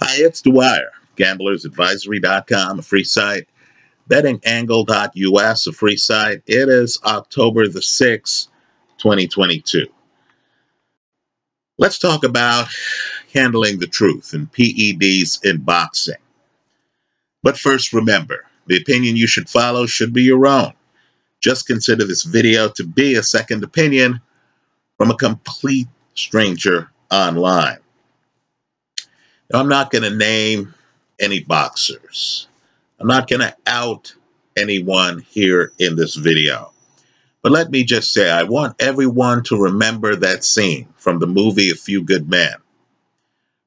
Hi, it's Dwyer, gamblersadvisory.com, a free site, bettingangle.us, a free site. It is October the 6th, 2022. Let's talk about handling the truth and PEDs in boxing. But first, remember, the opinion you should follow should be your own. Just consider this video to be a second opinion from a complete stranger online. I'm not going to name any boxers. I'm not going to out anyone here in this video. But let me just say, I want everyone to remember that scene from the movie A Few Good Men,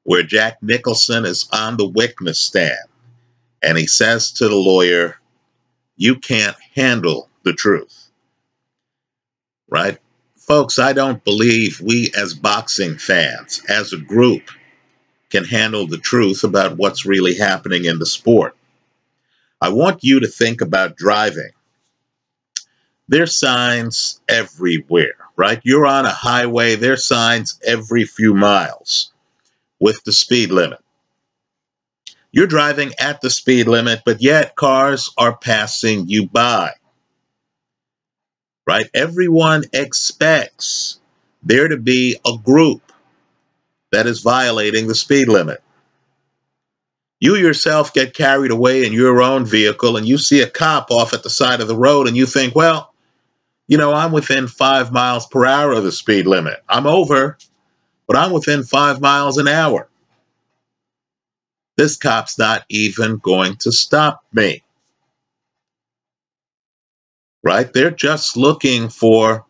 where Jack Nicholson is on the witness stand and he says to the lawyer, You can't handle the truth. Right? Folks, I don't believe we as boxing fans, as a group, can handle the truth about what's really happening in the sport. I want you to think about driving. There's signs everywhere, right? You're on a highway, there's signs every few miles with the speed limit. You're driving at the speed limit, but yet cars are passing you by. Right? Everyone expects there to be a group that is violating the speed limit. You yourself get carried away in your own vehicle and you see a cop off at the side of the road and you think, well, you know, I'm within five miles per hour of the speed limit. I'm over, but I'm within five miles an hour. This cop's not even going to stop me. Right? They're just looking for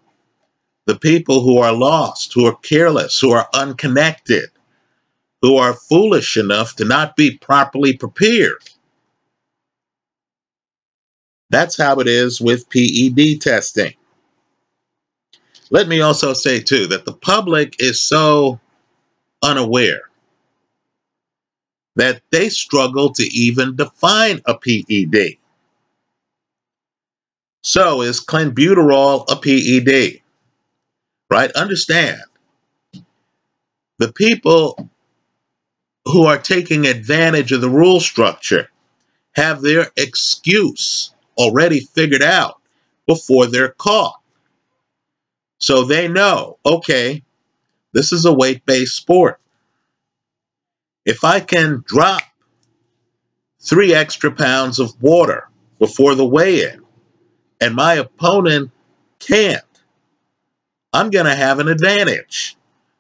the people who are lost, who are careless, who are unconnected, who are foolish enough to not be properly prepared. That's how it is with PED testing. Let me also say, too, that the public is so unaware that they struggle to even define a PED. So, is clenbuterol a PED? Right? Understand the people who are taking advantage of the rule structure have their excuse already figured out before they're caught. So they know, okay, this is a weight based sport. If I can drop three extra pounds of water before the weigh in and my opponent can't, I'm going to have an advantage.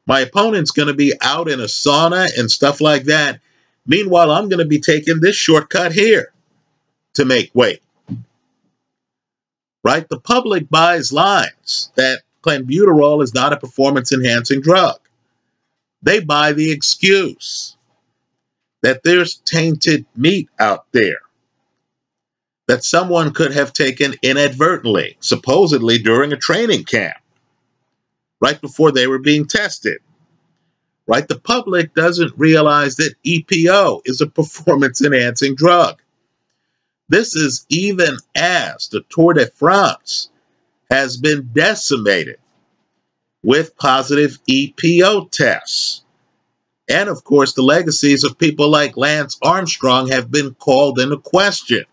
My opponent's going to be out in a sauna and stuff like that. Meanwhile, I'm going to be taking this shortcut here to make weight. Right? The public buys lines that clenbuterol is not a performance enhancing drug. They buy the excuse that there's tainted meat out there that someone could have taken inadvertently, supposedly during a training camp right before they were being tested. Right? The public doesn't realize that EPO is a performance enhancing drug. This is even as the Tour de France has been decimated with positive EPO tests. And of course, the legacies of people like Lance Armstrong have been called into question.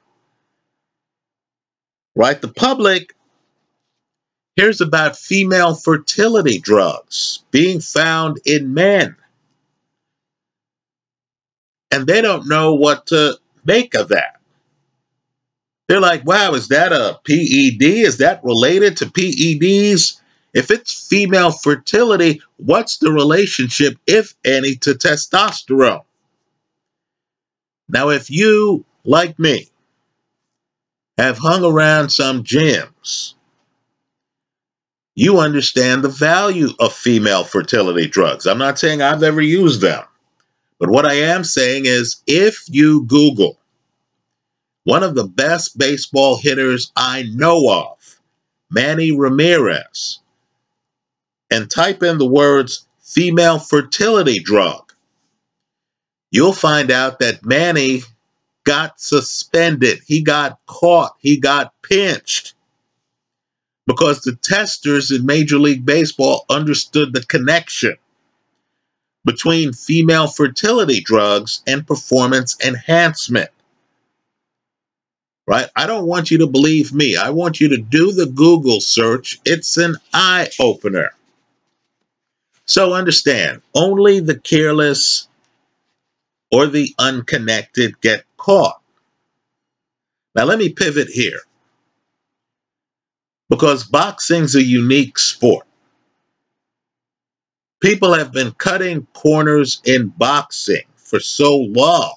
Right? The public Hears about female fertility drugs being found in men. And they don't know what to make of that. They're like, wow, is that a PED? Is that related to PEDs? If it's female fertility, what's the relationship, if any, to testosterone? Now, if you, like me, have hung around some gyms you understand the value of female fertility drugs. I'm not saying I've ever used them, but what I am saying is if you Google one of the best baseball hitters I know of, Manny Ramirez, and type in the words female fertility drug, you'll find out that Manny got suspended. He got caught. He got pinched because the testers in Major League Baseball understood the connection between female fertility drugs and performance enhancement. Right? I don't want you to believe me. I want you to do the Google search. It's an eye opener. So understand, only the careless or the unconnected get caught. Now, let me pivot here because boxing's a unique sport. People have been cutting corners in boxing for so long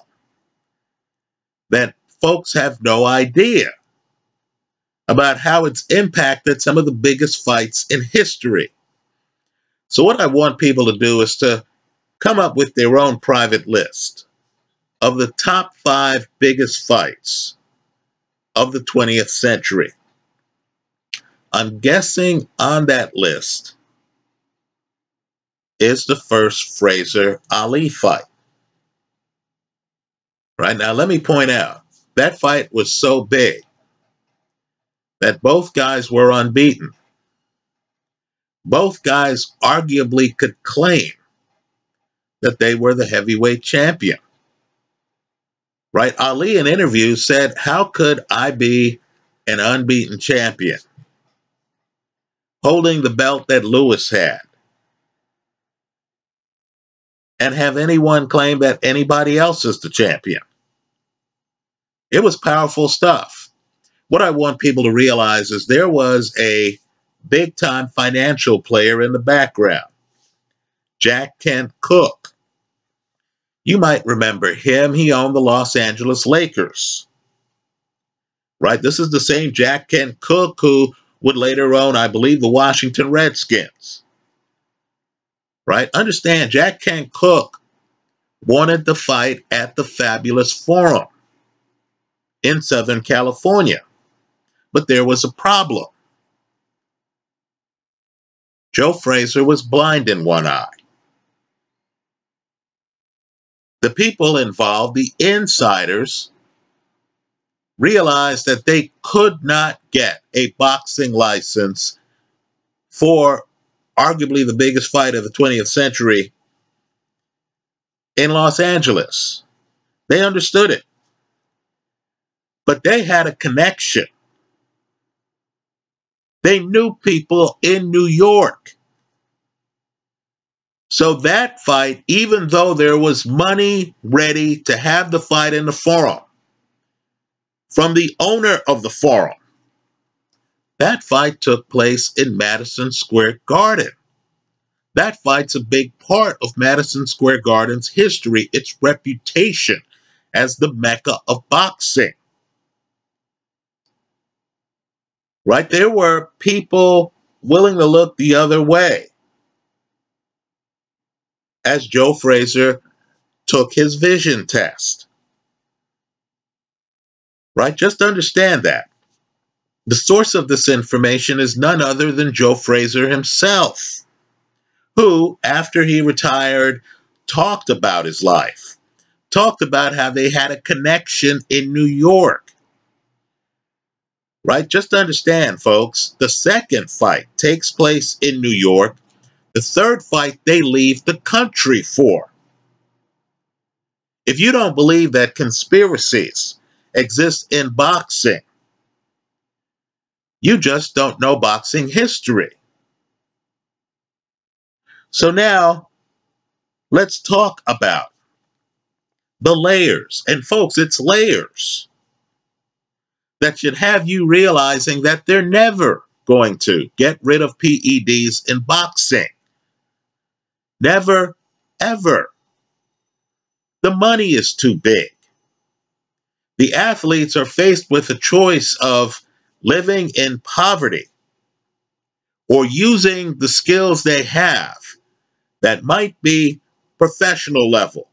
that folks have no idea about how it's impacted some of the biggest fights in history. So, what I want people to do is to come up with their own private list of the top five biggest fights of the 20th century. I'm guessing on that list is the first Frazier Ali fight. Right now, let me point out that fight was so big that both guys were unbeaten. Both guys arguably could claim that they were the heavyweight champion. Right? Ali, in interviews, said, How could I be an unbeaten champion? Holding the belt that Lewis had. And have anyone claim that anybody else is the champion? It was powerful stuff. What I want people to realize is there was a big time financial player in the background, Jack Kent Cooke. You might remember him. He owned the Los Angeles Lakers. Right? This is the same Jack Kent Cooke who would later own, I believe, the Washington Redskins. Right? Understand, Jack Kent Cooke wanted to fight at the Fabulous Forum in Southern California. But there was a problem. Joe Frazier was blind in one eye. The people involved, the insiders, realized that they could not get a boxing license for arguably the biggest fight of the 20th century in Los Angeles. They understood it. But they had a connection. They knew people in New York. So that fight, even though there was money ready to have the fight in the forum from the owner of the forum, that fight took place in Madison Square Garden. That fight's a big part of Madison Square Garden's history, its reputation as the mecca of boxing. Right? There were people willing to look the other way as Joe Frazier took his vision test. Right? Just understand that. The source of this information is none other than Joe Frazier himself, who, after he retired, talked about his life, talked about how they had a connection in New York. Right? Just understand, folks, the second fight takes place in New York the third fight they leave the country for. If you don't believe that conspiracies exist in boxing, you just don't know boxing history. So now, let's talk about the layers. And folks, it's layers that should have you realizing that they're never going to get rid of PEDs in boxing. Never, ever. The money is too big. The athletes are faced with a choice of living in poverty or using the skills they have that might be professional level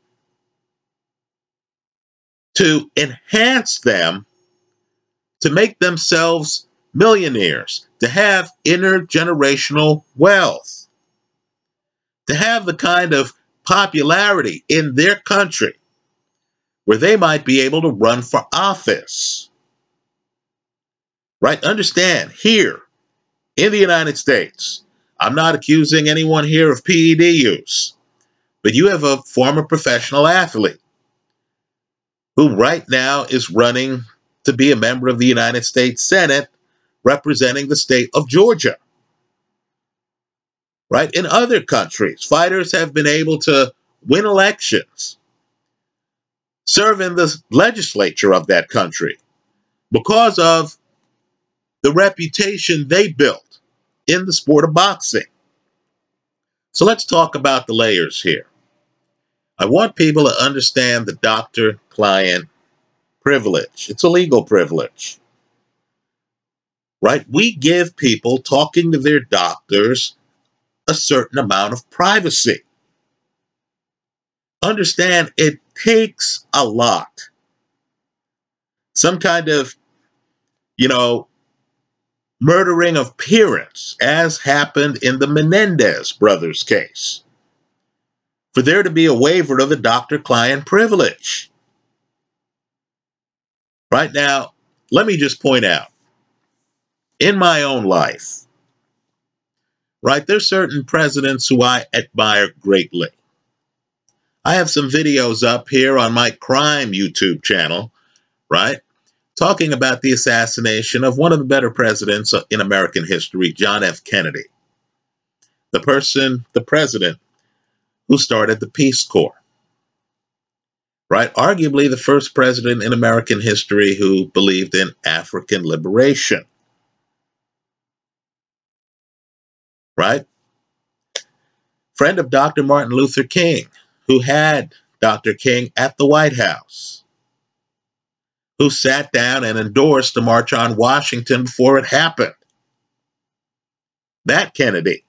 to enhance them to make themselves millionaires, to have intergenerational wealth to have the kind of popularity in their country where they might be able to run for office. Right? Understand, here in the United States, I'm not accusing anyone here of PED use, But you have a former professional athlete who right now is running to be a member of the United States Senate representing the state of Georgia. Right? In other countries, fighters have been able to win elections, serve in the legislature of that country because of the reputation they built in the sport of boxing. So let's talk about the layers here. I want people to understand the doctor client privilege. It's a legal privilege. Right? We give people talking to their doctors a certain amount of privacy. Understand it takes a lot. Some kind of, you know, murdering of parents, as happened in the Menendez brothers case for there to be a waiver of the doctor client privilege. Right now, let me just point out in my own life, right, there's certain presidents who I admire greatly. I have some videos up here on my crime YouTube channel, right, talking about the assassination of one of the better presidents in American history, John F. Kennedy. The person, the president who started the Peace Corps. Right? Arguably the first president in American history who believed in African liberation. Right? Friend of Dr. Martin Luther King, who had Dr. King at the White House, who sat down and endorsed the March on Washington before it happened. That Kennedy.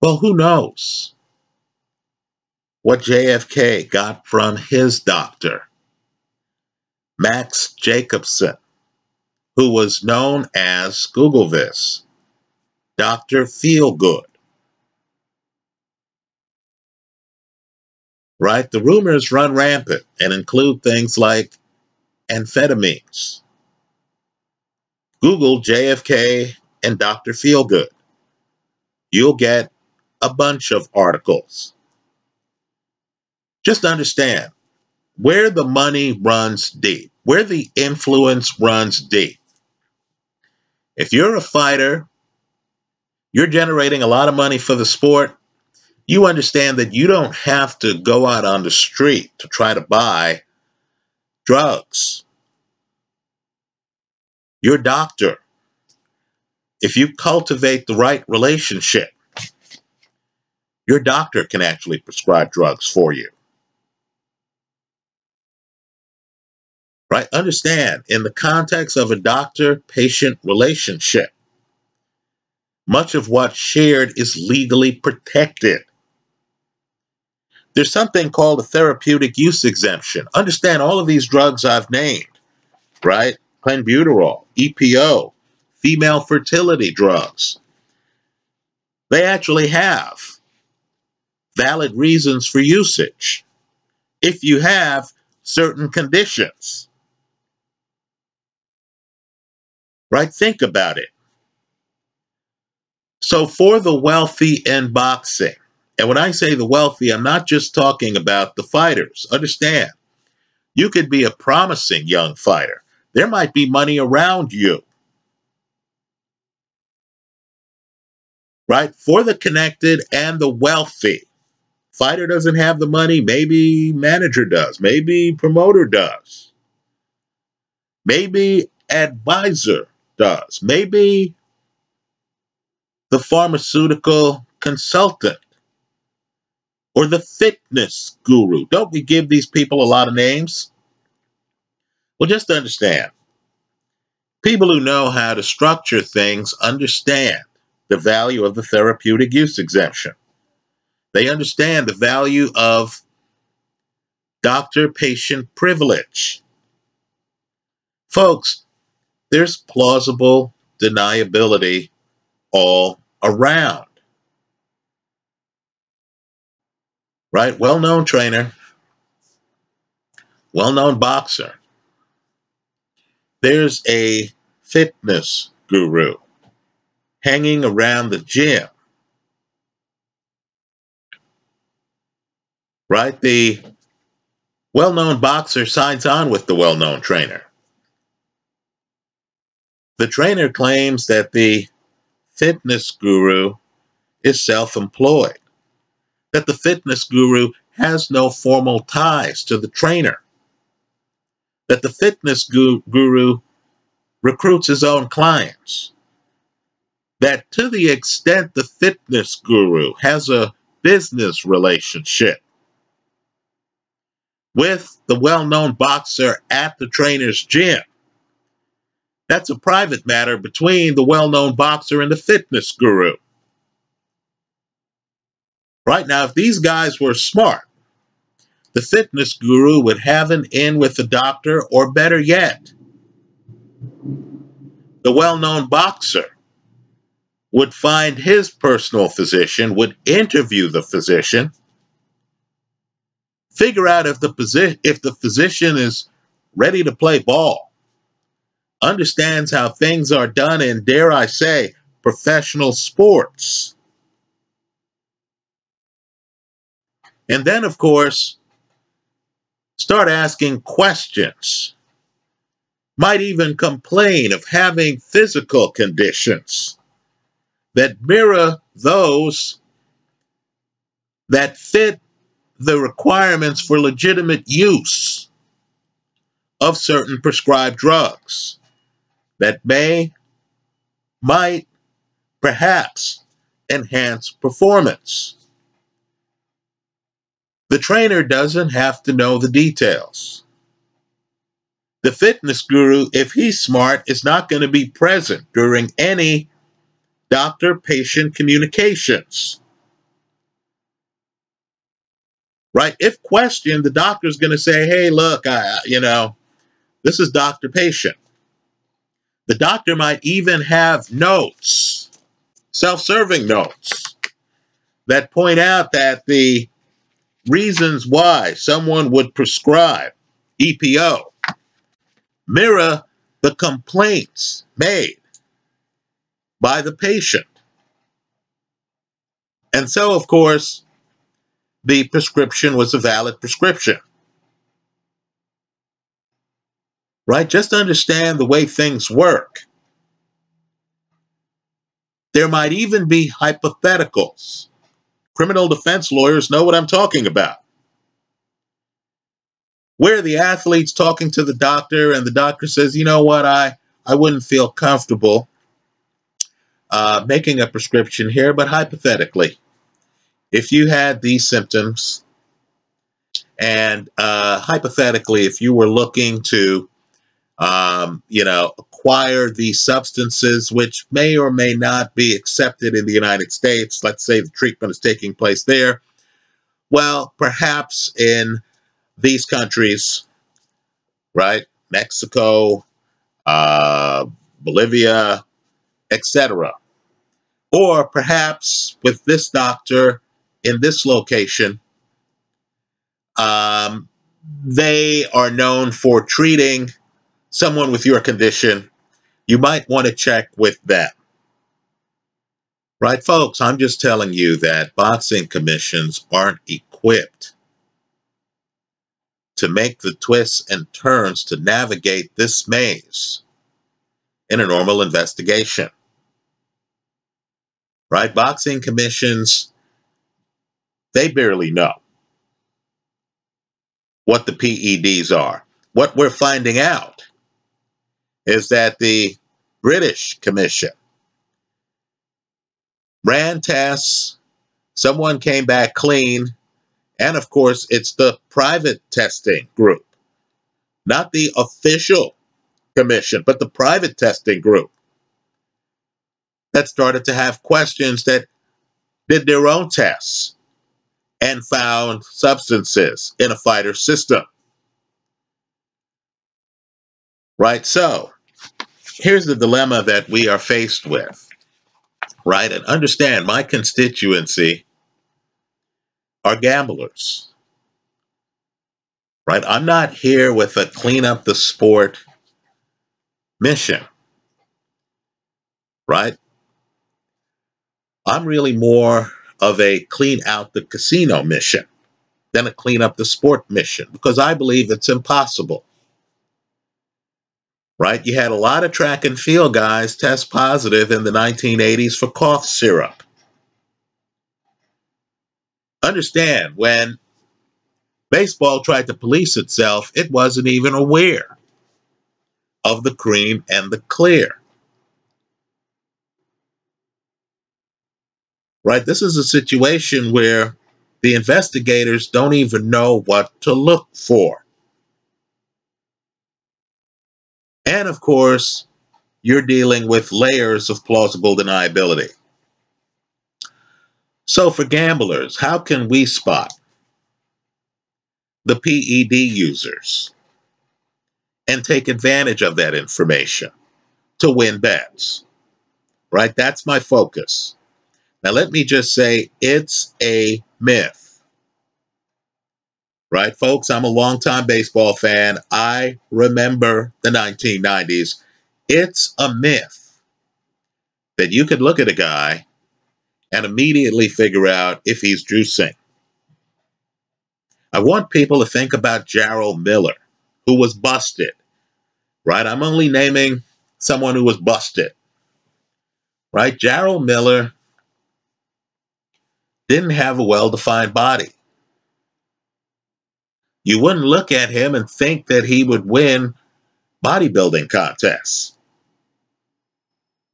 Well, who knows? what JFK got from his doctor, Max Jacobson, who was known as, Google this, Dr. Feelgood. Right? The rumors run rampant and include things like amphetamines. Google JFK and Dr. Feelgood. You'll get a bunch of articles just understand where the money runs deep, where the influence runs deep. If you're a fighter, you're generating a lot of money for the sport, you understand that you don't have to go out on the street to try to buy drugs. Your doctor, if you cultivate the right relationship, your doctor can actually prescribe drugs for you. right? Understand, in the context of a doctor-patient relationship, much of what's shared is legally protected. There's something called a therapeutic use exemption. Understand all of these drugs I've named, right? Clenbuterol, EPO, female fertility drugs. They actually have valid reasons for usage if you have certain conditions. right? Think about it. So for the wealthy in boxing, and when I say the wealthy, I'm not just talking about the fighters. Understand, you could be a promising young fighter. There might be money around you. Right? For the connected and the wealthy. Fighter doesn't have the money, maybe manager does, maybe promoter does. Maybe advisor does. Maybe the pharmaceutical consultant or the fitness guru. Don't we give these people a lot of names? Well, just understand people who know how to structure things understand the value of the therapeutic use exemption. They understand the value of doctor patient privilege. Folks, there's plausible deniability all around. Right? Well known trainer, well known boxer. There's a fitness guru hanging around the gym. right? The well known boxer signs on with the well known trainer. The trainer claims that the fitness guru is self employed, that the fitness guru has no formal ties to the trainer, that the fitness guru recruits his own clients, that to the extent the fitness guru has a business relationship with the well known boxer at the trainer's gym, that's a private matter between the well known boxer and the fitness guru. Right now, if these guys were smart, the fitness guru would have an in with the doctor, or better yet, the well known boxer would find his personal physician, would interview the physician, figure out if the, posi- if the physician is ready to play ball, understands how things are done in, dare I say, professional sports. And then, of course, start asking questions. Might even complain of having physical conditions that mirror those that fit the requirements for legitimate use of certain prescribed drugs that may, might, perhaps enhance performance. The trainer doesn't have to know the details. The fitness guru, if he's smart, is not going to be present during any doctor patient communications. Right? If questioned, the doctor's going to say, hey, look, I, you know, this is doctor patient. The doctor might even have notes, self serving notes, that point out that the reasons why someone would prescribe EPO mirror the complaints made by the patient. And so, of course, the prescription was a valid prescription. right? Just understand the way things work. There might even be hypotheticals. Criminal defense lawyers know what I'm talking about. Where the athlete's talking to the doctor and the doctor says, you know what, I, I wouldn't feel comfortable uh, making a prescription here, but hypothetically, if you had these symptoms and uh, hypothetically, if you were looking to um, you know, acquire these substances which may or may not be accepted in the United States. Let's say the treatment is taking place there. Well, perhaps in these countries, right? Mexico, uh, Bolivia, etc. Or perhaps with this doctor in this location, um, they are known for treating someone with your condition, you might want to check with them. Right, folks? I'm just telling you that boxing commissions aren't equipped to make the twists and turns to navigate this maze in a normal investigation. Right? Boxing commissions, they barely know what the PEDs are. What we're finding out is that the British Commission ran tests, someone came back clean, and of course, it's the private testing group, not the official commission, but the private testing group that started to have questions that did their own tests and found substances in a fighter system. Right, so here's the dilemma that we are faced with, right? And understand my constituency are gamblers, right? I'm not here with a clean up the sport mission, right? I'm really more of a clean out the casino mission than a clean up the sport mission because I believe it's impossible. Right? You had a lot of track and field guys test positive in the 1980s for cough syrup. Understand, when baseball tried to police itself, it wasn't even aware of the cream and the clear. Right? This is a situation where the investigators don't even know what to look for. And of course, you're dealing with layers of plausible deniability. So for gamblers, how can we spot the PED users and take advantage of that information to win bets? Right? That's my focus. Now, let me just say it's a myth. Right, folks? I'm a longtime baseball fan. I remember the 1990s. It's a myth that you could look at a guy and immediately figure out if he's juicing. I want people to think about Jarrell Miller, who was busted. Right? I'm only naming someone who was busted. Right? Jarrell Miller didn't have a well defined body. You wouldn't look at him and think that he would win bodybuilding contests.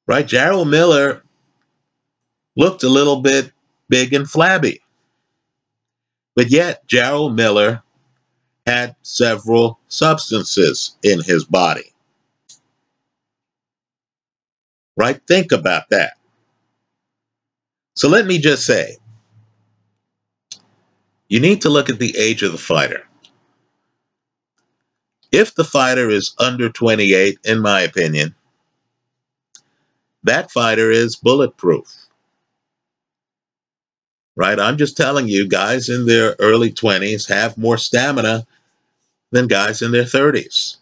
Right? Jarrell Miller looked a little bit big and flabby. But yet, Jarrell Miller had several substances in his body. Right? Think about that. So let me just say you need to look at the age of the fighter. If the fighter is under 28, in my opinion, that fighter is bulletproof. Right? I'm just telling you, guys in their early 20s have more stamina than guys in their 30s.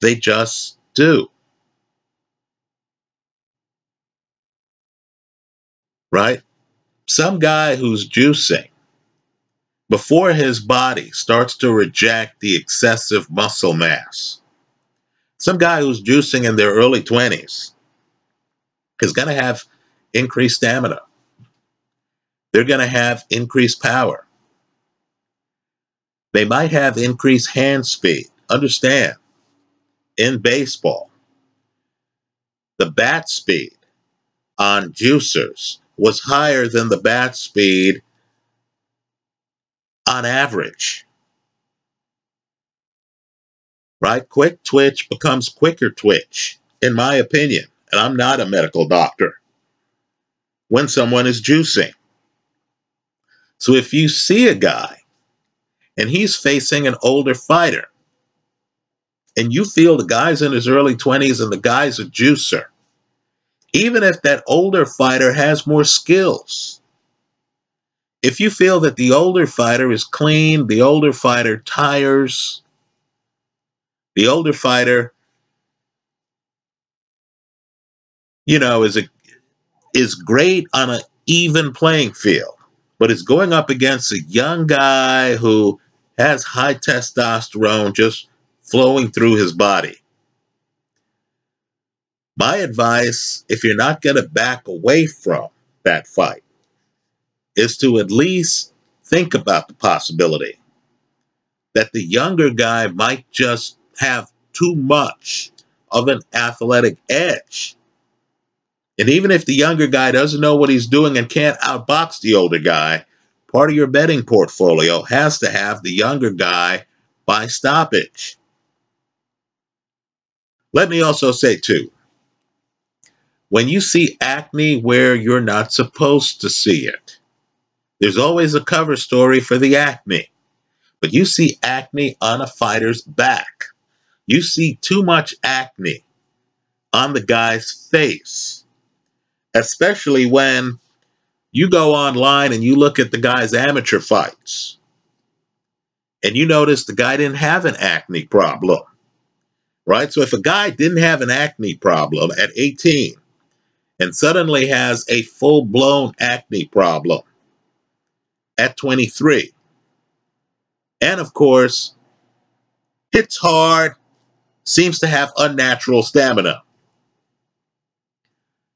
They just do. Right? Some guy who's juicing before his body starts to reject the excessive muscle mass. Some guy who's juicing in their early 20s is going to have increased stamina. They're going to have increased power. They might have increased hand speed. Understand, in baseball, the bat speed on juicers was higher than the bat speed on average. Right? Quick twitch becomes quicker twitch, in my opinion. And I'm not a medical doctor. When someone is juicing. So if you see a guy and he's facing an older fighter, and you feel the guy's in his early 20s and the guy's a juicer, even if that older fighter has more skills, if you feel that the older fighter is clean, the older fighter tires, the older fighter, you know, is a is great on an even playing field, but is going up against a young guy who has high testosterone just flowing through his body. My advice, if you're not going to back away from that fight, is to at least think about the possibility that the younger guy might just have too much of an athletic edge. And even if the younger guy doesn't know what he's doing and can't outbox the older guy, part of your betting portfolio has to have the younger guy by stoppage. Let me also say, too, when you see acne where you're not supposed to see it, there's always a cover story for the acne. But you see acne on a fighter's back. You see too much acne on the guy's face, especially when you go online and you look at the guy's amateur fights and you notice the guy didn't have an acne problem, right? So if a guy didn't have an acne problem at 18 and suddenly has a full blown acne problem at 23. And of course, hits hard, seems to have unnatural stamina.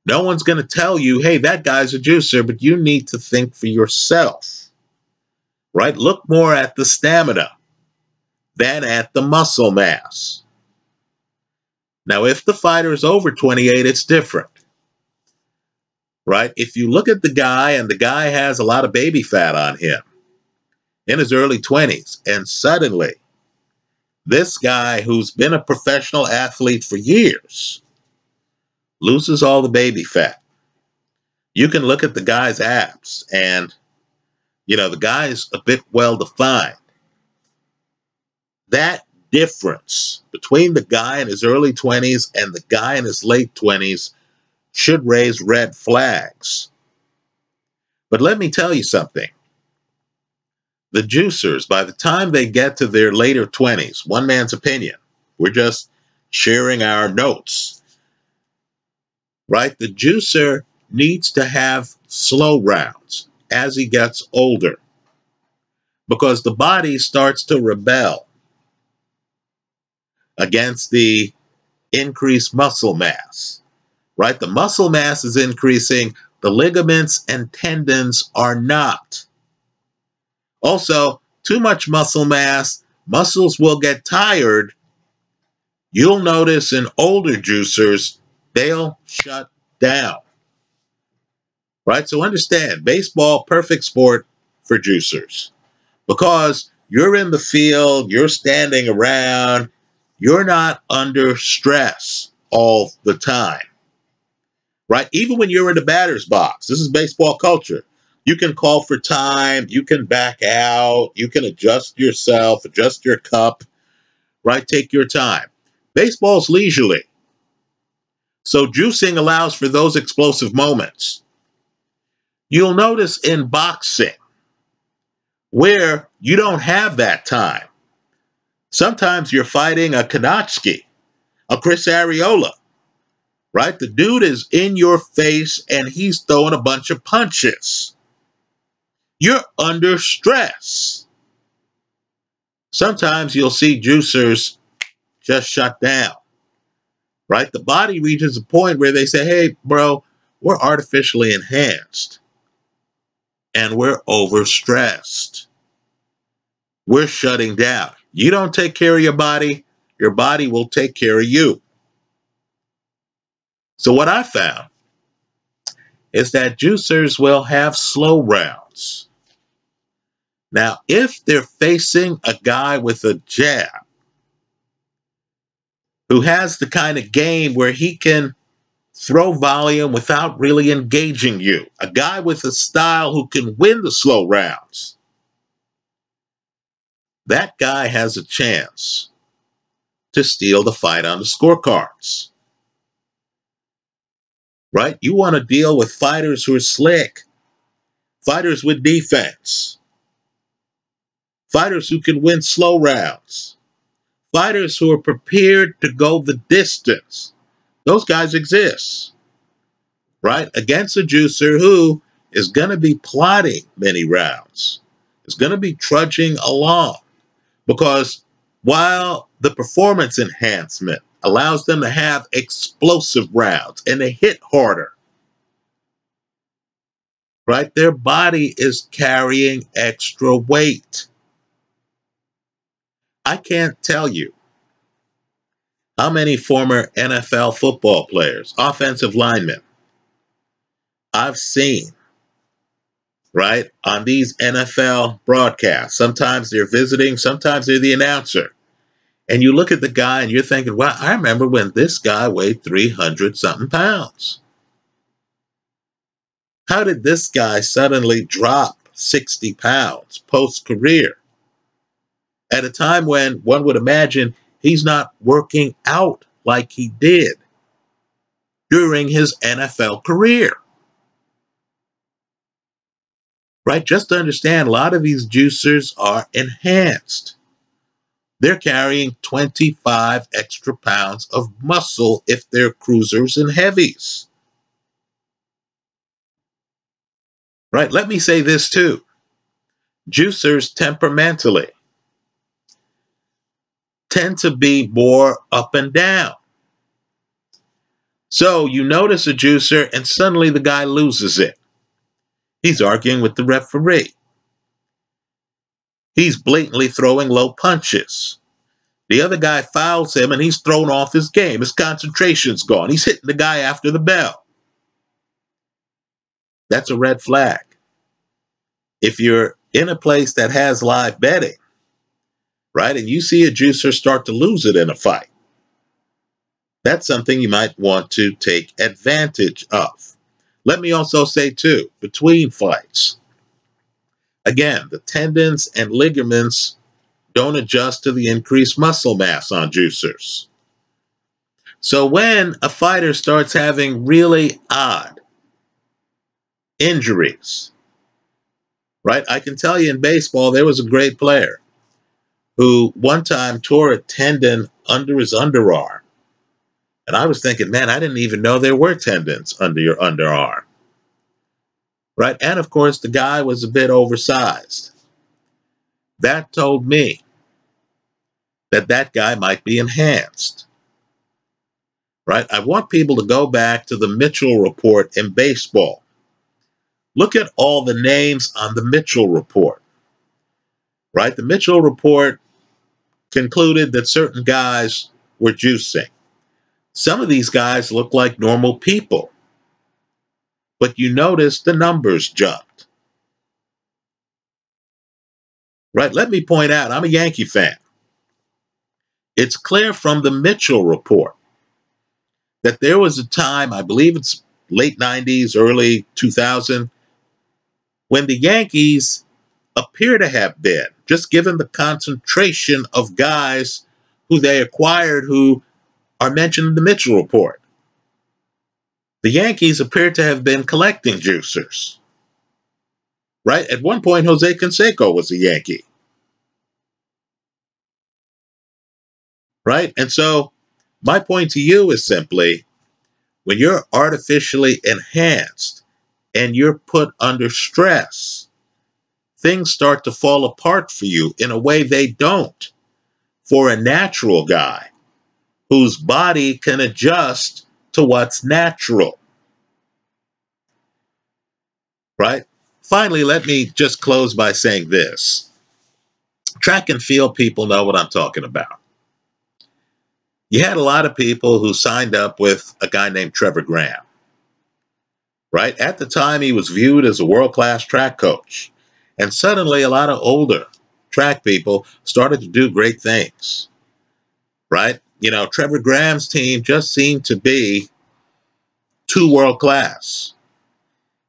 No one's going to tell you, hey, that guy's a juicer, but you need to think for yourself. Right? Look more at the stamina than at the muscle mass. Now, if the fighter is over 28, it's different. Right? If you look at the guy and the guy has a lot of baby fat on him in his early 20s, and suddenly this guy who's been a professional athlete for years loses all the baby fat. You can look at the guy's abs and, you know, the guy's a bit well defined. That difference between the guy in his early 20s and the guy in his late 20s should raise red flags. But let me tell you something. The juicers, by the time they get to their later 20s, one man's opinion, we're just sharing our notes, right? The juicer needs to have slow rounds as he gets older because the body starts to rebel against the increased muscle mass, right? The muscle mass is increasing, the ligaments and tendons are not. Also, too much muscle mass, muscles will get tired. You'll notice in older juicers, they'll shut down. Right? So understand, baseball, perfect sport for juicers. Because you're in the field, you're standing around, you're not under stress all the time. Right? Even when you're in the batter's box, this is baseball culture. You can call for time, you can back out, you can adjust yourself, adjust your cup, right? Take your time. Baseball's leisurely. So juicing allows for those explosive moments. You'll notice in boxing where you don't have that time. Sometimes you're fighting a Kownacki, a Chris Arreola, right? The dude is in your face and he's throwing a bunch of punches. You're under stress. Sometimes you'll see juicers just shut down, right? The body reaches a point where they say, hey, bro, we're artificially enhanced and we're overstressed. We're shutting down. You don't take care of your body, your body will take care of you. So, what I found is that juicers will have slow rounds. Now, if they're facing a guy with a jab who has the kind of game where he can throw volume without really engaging you, a guy with a style who can win the slow rounds, that guy has a chance to steal the fight on the scorecards. Right? You want to deal with fighters who are slick, fighters with defense, fighters who can win slow rounds, fighters who are prepared to go the distance. Those guys exist, right? Against a juicer who is going to be plotting many rounds, is going to be trudging along. Because while the performance enhancement allows them to have explosive rounds and they hit harder, right? Their body is carrying extra weight. I can't tell you how many former NFL football players, offensive linemen, I've seen, right, on these NFL broadcasts. Sometimes they're visiting, sometimes they're the announcer. And you look at the guy and you're thinking, well, I remember when this guy weighed 300 something pounds. How did this guy suddenly drop 60 pounds post career? at a time when one would imagine he's not working out like he did during his NFL career. Right? Just to understand, a lot of these juicers are enhanced. They're carrying 25 extra pounds of muscle if they're cruisers and heavies. Right? Let me say this too. juicers temperamentally tend to be more up and down. So you notice a juicer and suddenly the guy loses it. He's arguing with the referee. He's blatantly throwing low punches. The other guy fouls him and he's thrown off his game. His concentration's gone. He's hitting the guy after the bell. That's a red flag. If you're in a place that has live betting, right, and you see a juicer start to lose it in a fight, that's something you might want to take advantage of. Let me also say, too, between fights, again, the tendons and ligaments don't adjust to the increased muscle mass on juicers. So when a fighter starts having really odd injuries, right? I can tell you in baseball, there was a great player who one time tore a tendon under his underarm. And I was thinking, man, I didn't even know there were tendons under your underarm. Right? And of course, the guy was a bit oversized. That told me that that guy might be enhanced. Right? I want people to go back to the Mitchell report in baseball. Look at all the names on the Mitchell report. Right? The Mitchell report concluded that certain guys were juicing. Some of these guys look like normal people. But you notice the numbers jumped. Right? Let me point out, I'm a Yankee fan. It's clear from the Mitchell report that there was a time, I believe it's late 90s, early 2000, when the Yankees appear to have been, just given the concentration of guys who they acquired who are mentioned in the Mitchell report. The Yankees appear to have been collecting juicers. Right? At one point, Jose Canseco was a Yankee. Right? And so, my point to you is simply when you're artificially enhanced and you're put under stress, things start to fall apart for you in a way they don't for a natural guy whose body can adjust to what's natural. Right? Finally, let me just close by saying this. Track and field people know what I'm talking about. You had a lot of people who signed up with a guy named Trevor Graham. Right? At the time, he was viewed as a world class track coach. And suddenly, a lot of older track people started to do great things. Right? You know, Trevor Graham's team just seemed to be too world class.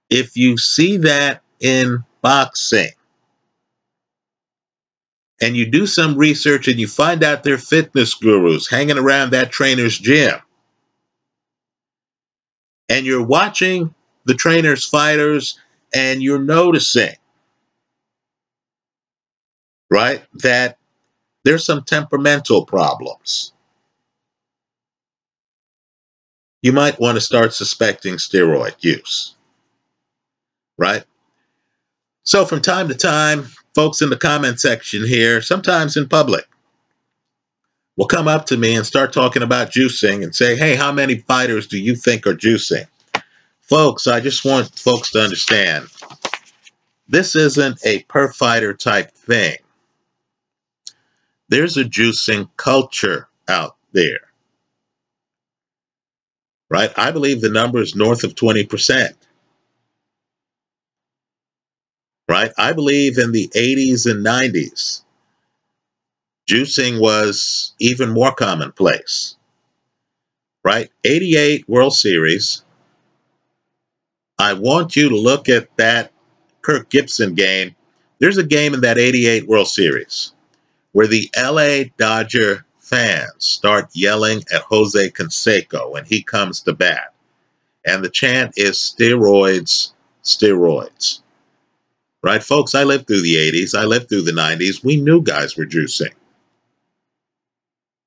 If you see that in boxing and you do some research and you find out they're fitness gurus hanging around that trainer's gym, and you're watching the trainer's fighters and you're noticing, right, that there's some temperamental problems you might want to start suspecting steroid use. Right? So, from time to time, folks in the comment section here, sometimes in public, will come up to me and start talking about juicing and say, hey, how many fighters do you think are juicing? Folks, I just want folks to understand this isn't a per fighter type thing. There's a juicing culture out there right? I believe the number is north of 20%. Right? I believe in the 80s and 90s, juicing was even more commonplace. Right? 88 World Series. I want you to look at that Kirk Gibson game. There's a game in that 88 World Series where the LA Dodger fans start yelling at Jose Canseco when he comes to bat. And the chant is steroids, steroids. Right, folks? I lived through the 80s. I lived through the 90s. We knew guys were juicing.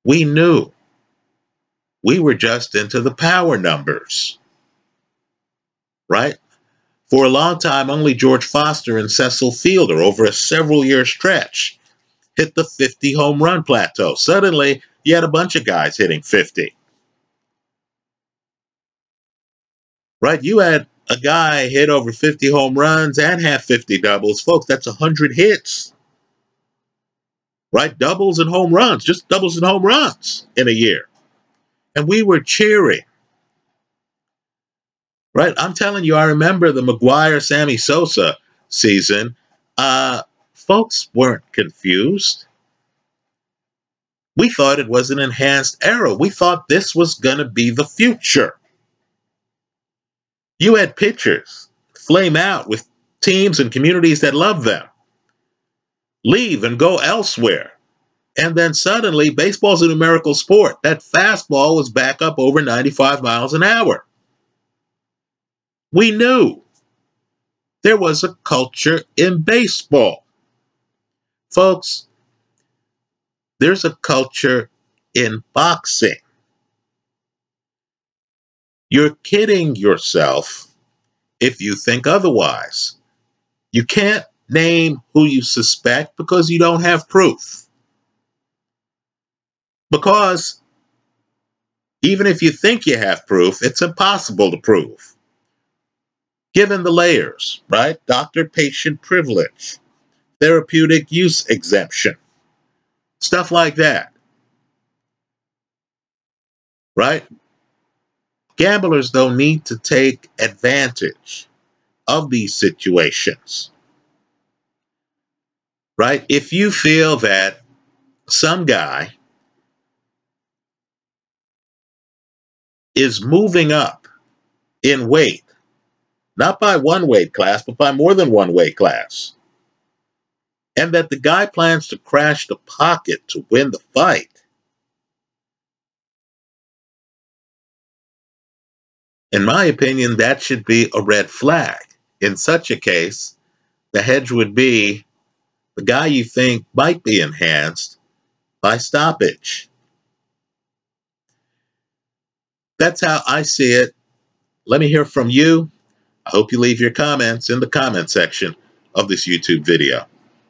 We knew. We were just into the power numbers. Right? For a long time, only George Foster and Cecil Fielder, over a several year stretch, hit the 50 home run plateau. Suddenly, you had a bunch of guys hitting 50. Right? You had a guy hit over 50 home runs and have 50 doubles. Folks, that's 100 hits. Right? Doubles and home runs, just doubles and home runs in a year. And we were cheering. Right? I'm telling you, I remember the McGwire Sammy Sosa season. Uh, folks weren't confused. We thought it was an enhanced era. We thought this was going to be the future. You had pitchers flame out with teams and communities that love them, leave and go elsewhere. And then suddenly, baseball's a numerical sport. That fastball was back up over 95 miles an hour. We knew there was a culture in baseball. Folks, there's a culture in boxing. You're kidding yourself if you think otherwise. You can't name who you suspect because you don't have proof. Because even if you think you have proof, it's impossible to prove. Given the layers, right? Doctor patient privilege, therapeutic use exemption, stuff like that. Right? Gamblers, though, need to take advantage of these situations. Right? If you feel that some guy is moving up in weight, not by one weight class, but by more than one weight class, and that the guy plans to crash the pocket to win the fight, In my opinion, that should be a red flag. In such a case, the hedge would be the guy you think might be enhanced by stoppage. That's how I see it. Let me hear from you. I hope you leave your comments in the comment section of this YouTube video.